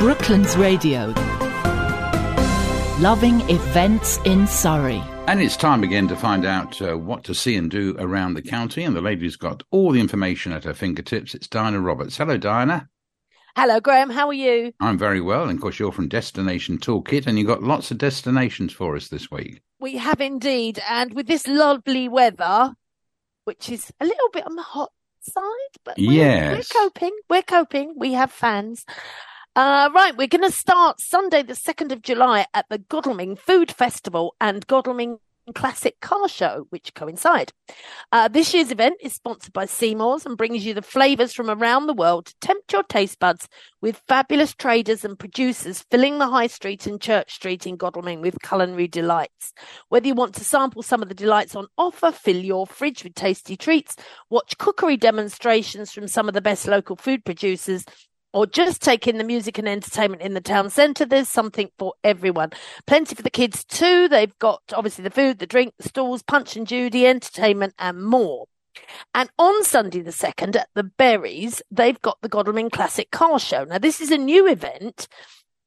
Brooklands Radio. Loving events in Surrey. And it's time again to find out uh, what to see and do around the county. And the lady's got all the information at her fingertips. It's Diana Roberts. Hello, Diana. Hello, Graham. How are you? I'm very well. And of course, you're from Destination Toolkit, and you've got lots of destinations for us this week. We have indeed. And with this lovely weather, which is a little bit on the hot side, but we're, Yes. we're coping. We're coping. We have fans. Uh, right, we're going to start Sunday, the 2nd of July at the Godalming Food Festival and Godalming Classic Car Show, which coincide. Uh, this year's event is sponsored by Seymour's and brings you the flavours from around the world to tempt your taste buds with fabulous traders and producers filling the High Street and Church Street in Godalming with culinary delights. Whether you want to sample some of the delights on offer, fill your fridge with tasty treats, watch cookery demonstrations from some of the best local food producers, or just take in the music and entertainment in the town centre, there's something for everyone. Plenty for the kids too. They've got obviously the food, the drink, the stalls, Punch and Judy, entertainment, and more. And on Sunday the 2nd at the Burys, they've got the Godalming Classic Car Show. Now, this is a new event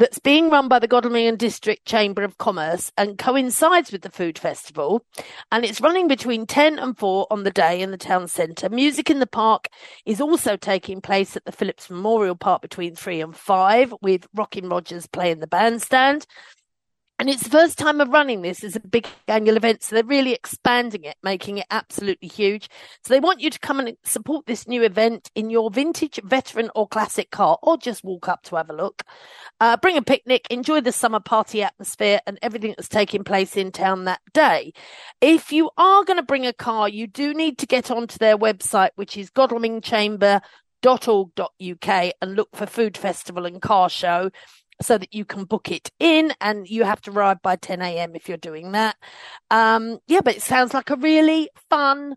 that's being run by the Godalming District Chamber of Commerce and coincides with the food festival. And it's running between 10 and 4 on the day in the town centre. Music in the park is also taking place at the Phillips Memorial Park between 3 and 5 with Rockin' Rogers playing the bandstand. And it's the first time of running this as a big annual event. So they're really expanding it, making it absolutely huge. So they want you to come and support this new event in your vintage, veteran, or classic car, or just walk up to have a look. Uh, bring a picnic, enjoy the summer party atmosphere and everything that's taking place in town that day. If you are going to bring a car, you do need to get onto their website, which is godalmingchamber.org.uk and look for food festival and car show so that you can book it in and you have to arrive by 10 a.m. if you're doing that. Um, yeah, but it sounds like a really fun,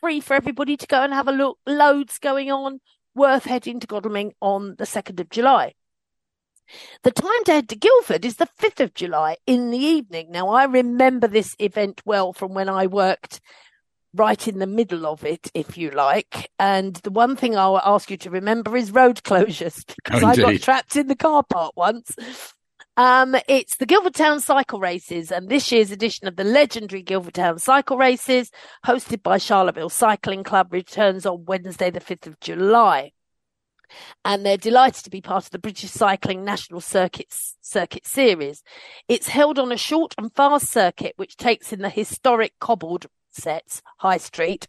free for everybody to go and have a look. Loads going on. Worth heading to Godalming on the 2nd of July. The time to head to Guildford is the 5th of July in the evening. Now, I remember this event well from when I worked right in the middle of it, if you like. And the one thing I'll ask you to remember is road closures because I got trapped in the car park once. Um, it's the Guildford Town Cycle Races, and this year's edition of the legendary Guildford Town Cycle Races, hosted by Charlotteville Cycling Club, returns on Wednesday, the 5th of July. And they're delighted to be part of the British Cycling National Circuit, Circuit Series. It's held on a short and fast circuit, which takes in the historic cobbled High Street,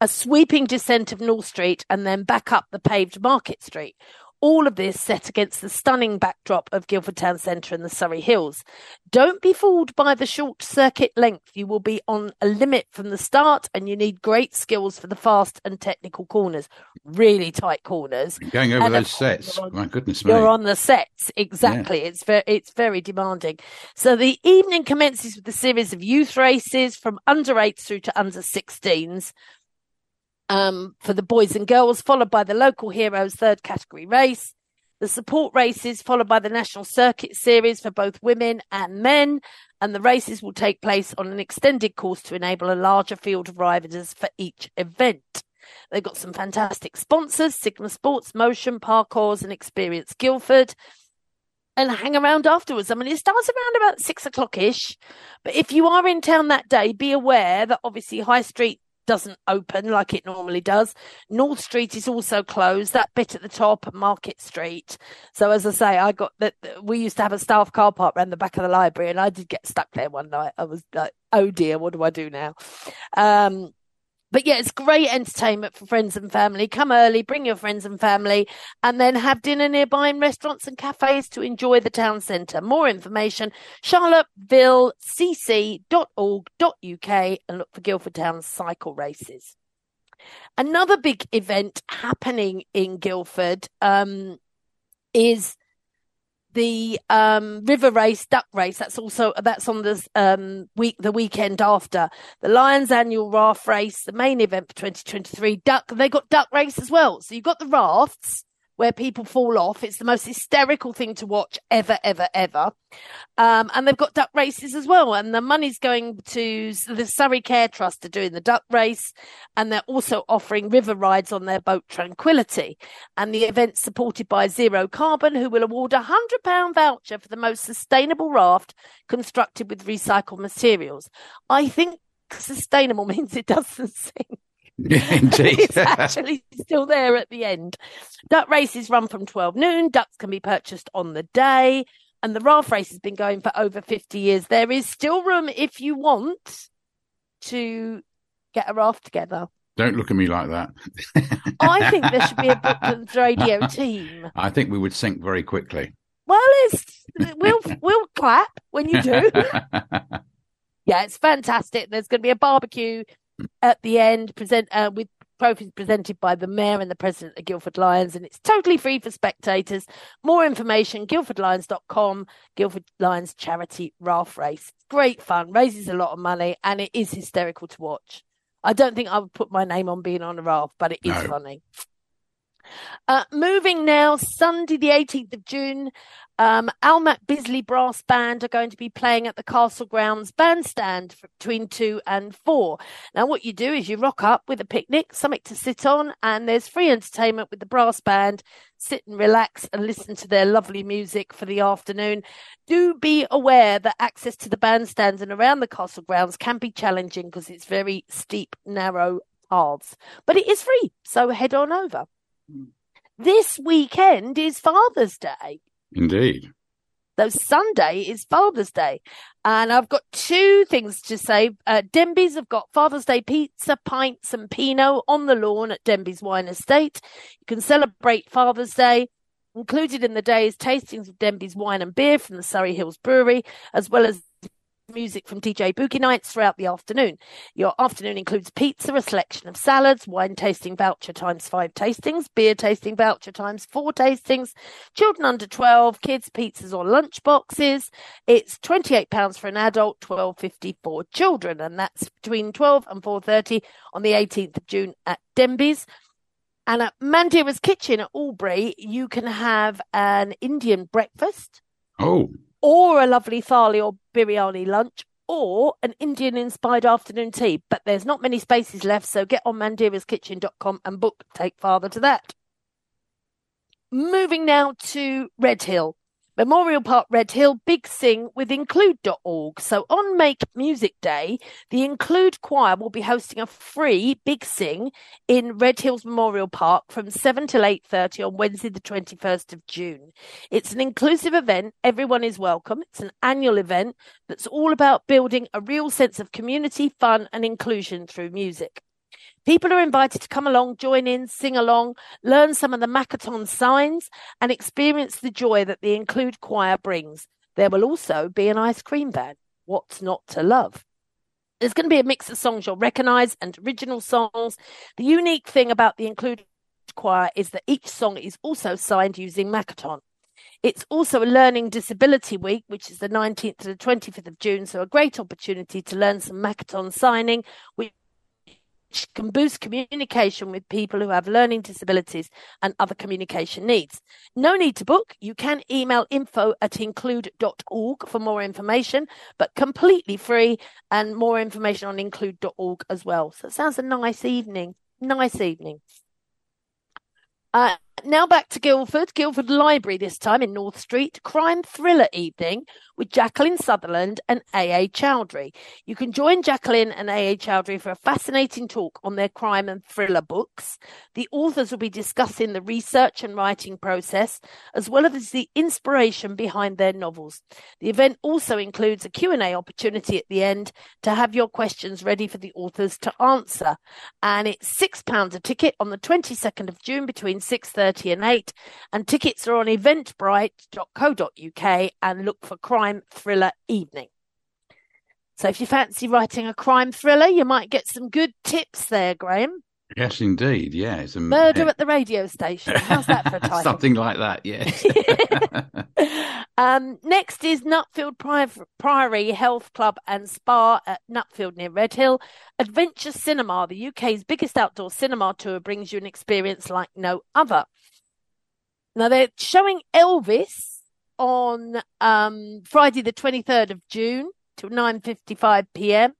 a sweeping descent of North Street, and then back up the paved Market Street. All of this set against the stunning backdrop of Guildford Town Centre and the Surrey Hills. Don't be fooled by the short circuit length. You will be on a limit from the start and you need great skills for the fast and technical corners. Really tight corners. Going over And those sets. on- My goodness. You're on the sets, exactly. It's very, it's very demanding. So the evening commences with a series of youth races from under eights through to under 16s. Um, for the boys and girls, followed by the local heroes third category race, the support races followed by the national circuit series for both women and men, and the races will take place on an extended course to enable a larger field of riders for each event. They've got some fantastic sponsors, Sigma Sports, Motion, Parkours and Experience Guildford. And hang around afterwards. I mean, it starts around about six o'clock ish. But if you are in town that day, be aware that obviously High Street doesn't open like it normally does. North Street is also closed, that bit at the top, Market Street. So as I say, I got that we used to have a staff car park around the back of the library and I did get stuck there one night. I was like, oh dear, what do I do now? Um, but yeah, it's great entertainment for friends and family. Come early, bring your friends and family, and then have dinner nearby in restaurants and cafes to enjoy the town centre. More information, charlottevillecc.org.uk and look for Guildford Town cycle races. Another big event happening in Guildford um, is the um, river race, duck race. That's also that's on the um, week the weekend after the Lions annual raft race, the main event for 2023. Duck they got duck race as well. So you've got the rafts, where people fall off. It's the most hysterical thing to watch ever, ever, ever. Um, and they've got duck races as well. And the money's going to the Surrey Care Trust are doing the duck race. And they're also offering river rides on their boat Tranquility. And the event's supported by Zero Carbon, who will award a hundred pound voucher for the most sustainable raft constructed with recycled materials. I think sustainable means it doesn't sink. Yeah, indeed. it's actually still there at the end. Duck races run from 12 noon. Ducks can be purchased on the day. And the raft race has been going for over 50 years. There is still room if you want to get a raft together. Don't look at me like that. I think there should be a Brooklands radio team. I think we would sink very quickly. Well, it's, we'll we'll clap when you do. yeah, it's fantastic. There's going to be a barbecue at the end, present uh, with trophies presented by the mayor and the president of Guildford Lions, and it's totally free for spectators. More information: guildfordlions.com. Guildford Lions charity raft race. Great fun, raises a lot of money, and it is hysterical to watch. I don't think I would put my name on being on a raft, but it is No. funny. Uh, moving now, Sunday the 18th of June, um, Almac Bisley Brass Band are going to be playing at the Castle Grounds Bandstand between two and four. Now, what you do is you rock up with a picnic, something to sit on, and there's free entertainment with the brass band. Sit and relax and listen to their lovely music for the afternoon. Do be aware that access to the bandstands and around the castle grounds can be challenging because it's very steep, narrow paths, but it is free. So head on over. This weekend is Father's Day. Indeed. So Sunday is Father's Day. And I've got two things to say. Uh, Denbies have got Father's Day pizza, pints and Pinot on the lawn at Denbies Wine Estate. You can celebrate Father's Day. Included in the day is tastings of Denbies wine and beer from the Surrey Hills Brewery, as well as music from DJ Boogie Nights throughout the afternoon. Your afternoon includes pizza, a selection of salads, wine tasting voucher times five tastings, beer tasting voucher times four tastings, children under 12, kids pizzas or lunch boxes. It's £28 for an adult, twelve fifty for children, and that's between 12 and 4.30 on the 18th of June at Denbies. And at Mandira's Kitchen at Albury, you can have an Indian breakfast Oh, or a lovely thali or biryani lunch or an Indian inspired afternoon tea. But there's not many spaces left, so get on mandiraskitchen.com and book Take Father to that. Moving now to Redhill. Memorial Park Redhill Big Sing with Include.org. So on Make Music Day, the Include Choir will be hosting a free Big Sing in Redhill's Memorial Park from 7 till 8.30 on Wednesday the 21st of June. It's an inclusive event. Everyone is welcome. It's an annual event that's all about building a real sense of community, fun and inclusion through music. People are invited to come along, join in, sing along, learn some of the Makaton signs, and experience the joy that the Include Choir brings. There will also be an ice cream van. What's not to love? There's going to be a mix of songs you'll recognise and original songs. The unique thing about the Include Choir is that each song is also signed using Makaton. It's also a Learning Disability Week, which is the 19th to the 25th of June, so a great opportunity to learn some Makaton signing, which can boost communication with people who have learning disabilities and other communication needs. No need to book. You can email info at include.org for more information, but completely free and more information on include.org as well. So it sounds a nice evening. Nice evening. Uh, now back to Guildford, Guildford Library this time in North Street, crime thriller evening with Jacqueline Sutherland and AA Chaudhuri. You can join Jacqueline and AA Chaudhuri for a fascinating talk on their crime and thriller books. The authors will be discussing the research and writing process, as well as the inspiration behind their novels. The event also includes a Q&A opportunity at the end to have your questions ready for the authors to answer. And it's £6 a ticket on the 22nd of June between 6.30 and 8. And tickets are on eventbrite.co.uk and look for Crime Thriller Evening. So if you fancy writing a crime thriller, you might get some good tips there, Graham. Yes, indeed. Yeah, it's a Murder at the radio station. How's that for a title? Something like that. Yes. um, next is Nutfield Pri- Priory Health Club and Spa at Nutfield near Redhill. Adventure Cinema, the UK's biggest outdoor cinema tour, brings you an experience like no other. Now they're showing Elvis on um, Friday, the 23rd of June till 9:55 p.m.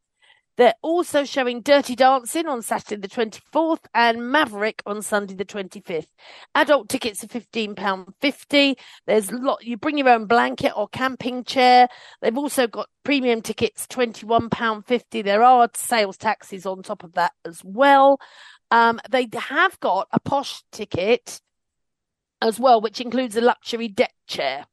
They're also showing Dirty Dancing on Saturday the 24th and Maverick on Sunday the 25th. Adult tickets are £15.50. There's lot, you bring your own blanket or camping chair. They've also got premium tickets, £21.50. There are sales taxes on top of that as well. Um, they have got a posh ticket as well, which includes a luxury deck chair.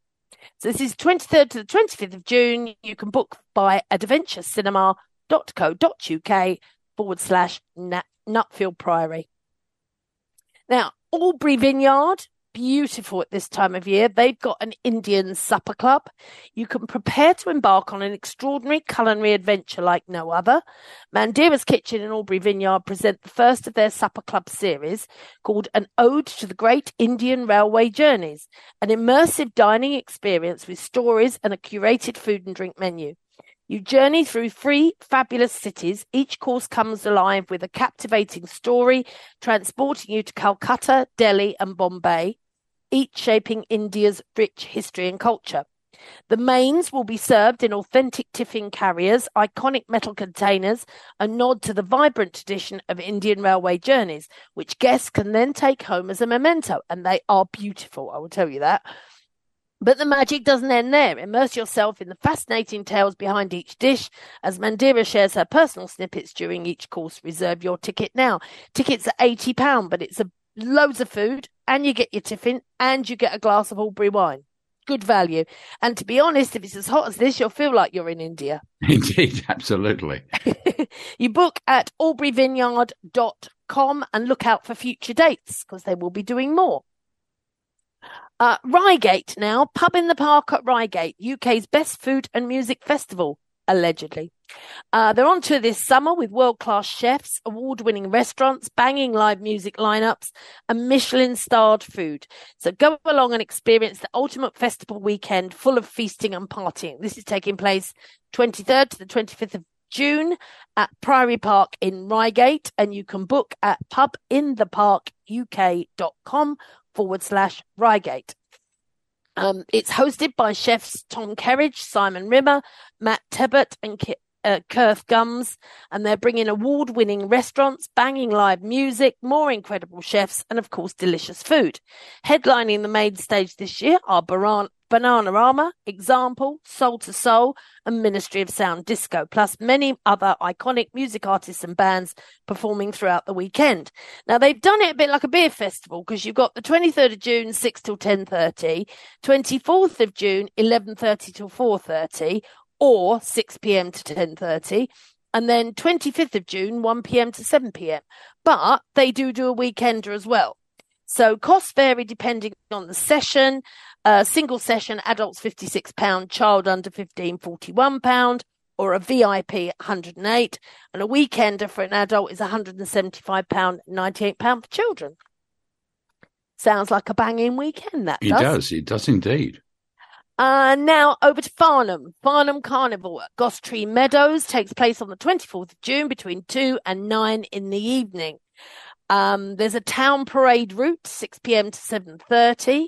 So this is 23rd to the 25th of June. You can book by Adventure Cinema uk forward slash Nutfield Priory. Now, Albury Vineyard, beautiful at this time of year. They've got an Indian supper club. You can prepare to embark on an extraordinary culinary adventure like no other. Mandira's Kitchen in Albury Vineyard present the first of their supper club series called An Ode to the Great Indian Railway Journeys, an immersive dining experience with stories and a curated food and drink menu. You journey through three fabulous cities. Each course comes alive with a captivating story, transporting you to Calcutta, Delhi, and Bombay, each shaping India's rich history and culture. The mains will be served in authentic tiffin carriers, iconic metal containers, a nod to the vibrant tradition of Indian railway journeys, which guests can then take home as a memento. And they are beautiful, I will tell you that. But the magic doesn't end there. Immerse yourself in the fascinating tales behind each dish as Mandira shares her personal snippets during each course. Reserve your ticket now. Tickets are £80, but it's a loads of food and you get your tiffin and you get a glass of Albury wine. Good value. And to be honest, if it's as hot as this, you'll feel like you're in India. Indeed, absolutely. you book at alburyvineyard.com and look out for future dates because they will be doing more. Uh, Reigate now, Pub in the Park at Reigate, UK's best food and music festival, allegedly. Uh, they're on tour this summer with world class chefs, award winning restaurants, banging live music lineups, and Michelin starred food. So go along and experience the ultimate festival weekend full of feasting and partying. This is taking place 23rd to the 25th of June at Priory Park in Reigate, and you can book at pubintheparkuk.com forward slash Reigate. Um, it's hosted by chefs Tom Kerridge, Simon Rimmer, Matt Tebbutt, and Ki- uh, Kerth Gumbs, and they're bringing award winning restaurants, banging live music, more incredible chefs, and of course, delicious food. Headlining the main stage this year are Baran- Bananarama, Example, Soul II Soul, and Ministry of Sound Disco, plus many other iconic music artists and bands performing throughout the weekend. Now they've done it a bit like a beer festival because you've got the 23rd of June, 6 till 10.30, 24th of June, 11.30 till 4.30, or 6 p.m. to 10.30, and then 25th of June, 1 p.m. to 7 p.m. But they do do a weekender as well. So costs vary depending on the session. A single session, adults £56, child under 15, £41, or a VIP 108 and a weekender for an adult is £175, £98 for children. Sounds like a banging weekend, that It does. does. It does indeed. Uh, now over to Farnham. Farnham Carnival at Gostrey Meadows takes place on the 24th of June between 2 and 9 in the evening. Um, there's a town parade route, 6 p.m. to 7.30.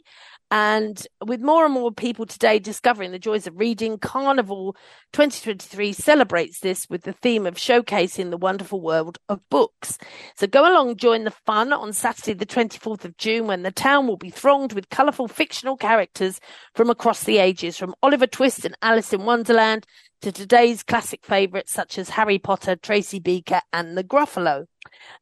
And with more and more people today discovering the joys of reading, Carnival 2023 celebrates this with the theme of showcasing the wonderful world of books. So go along, join the fun on Saturday, the 24th of June, when the town will be thronged with colourful fictional characters from across the ages, from Oliver Twist and Alice in Wonderland to today's classic favourites such as Harry Potter, Tracy Beaker, and the Gruffalo.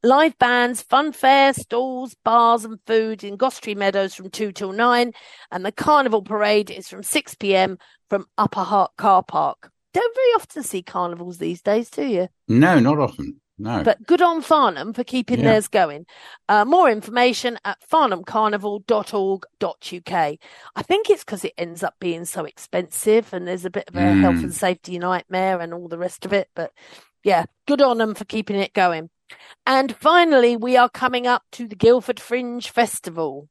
Live bands, fun fair, stalls, bars, and food in Gostrey Meadows from 2 till 9, and the Carnival Parade is from 6 pm from Upper Hart Car Park. Don't very often see carnivals these days, do you? No, not often. No. But good on Farnham for keeping Yeah. theirs going. Uh, more information at farnhamcarnival.org.uk. I think it's because it ends up being so expensive and there's a bit of a Mm. health and safety nightmare and all the rest of it. But yeah, good on them for keeping it going. And finally, we are coming up to the Guildford Fringe Festival.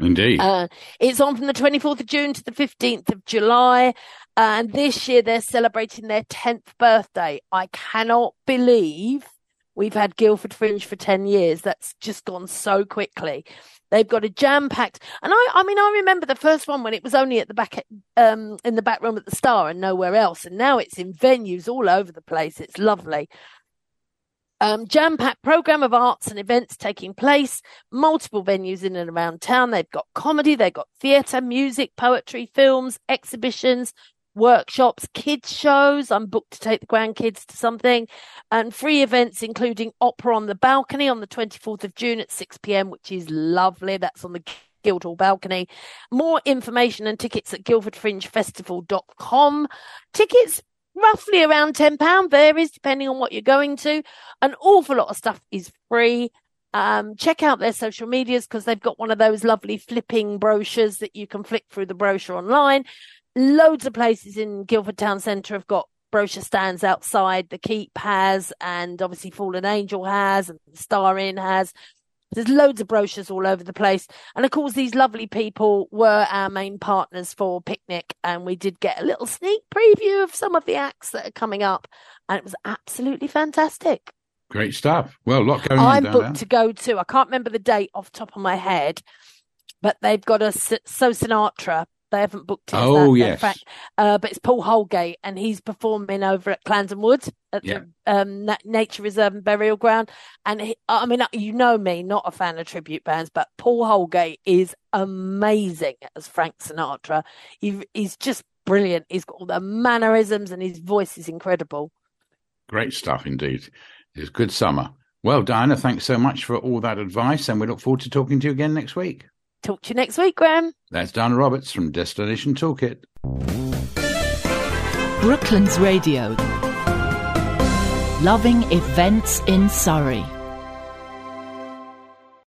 indeed. Uh, it's on from the 24th of June to the 15th of July. And this year they're celebrating their 10th birthday. I cannot believe we've had Guildford Fringe for 10 years. That's just gone so quickly. They've got a jam packed, and I, I mean, I remember the first one when it was only at the back, um, in the back room at the Star and nowhere else, and now it's in venues all over the place. It's lovely. Um, jam packed program of arts and events taking place, multiple venues in and around town. They've got comedy, they've got theatre, music, poetry, films, exhibitions, workshops, kids shows. I'm booked to take the grandkids to something and free events, including opera on the balcony on the 24th of June at 6 p.m., which is lovely. That's on the Guildhall balcony. More information and tickets at guildfordfringefestival.com. Tickets roughly around £10 varies depending on what you're going to. An awful lot of stuff is free. Um, check out their social medias because they've got one of those lovely flipping brochures that you can flick through the brochure online. Loads of places in Guildford Town Centre have got brochure stands outside. The Keep has, and obviously Fallen Angel has, and Star Inn has. There's loads of brochures all over the place. And of course, these lovely people were our main partners for Picnic. And we did get a little sneak preview of some of the acts that are coming up. And it was absolutely fantastic. Great stuff. Well, a lot going I'm on. booked down to go to, I can't remember the date off the top of my head, but they've got a S- So Sinatra. They haven't booked it. Oh, that, yes. Fact, uh, but it's Paul Holgate and he's performing over at Clandon Wood at Yeah. the um, Nature Reserve and Burial Ground. And he, I mean, you know me, not a fan of tribute bands, but Paul Holgate is amazing as Frank Sinatra. He, he's just brilliant. He's got all the mannerisms and his voice is incredible. Great stuff indeed. It's good summer. Well, Diana, thanks so much for all that advice, and we look forward to talking to you again next week. Talk to you next week, Graham. That's Diana Roberts from Destination Toolkit. Brooklands Radio. Loving events in Surrey.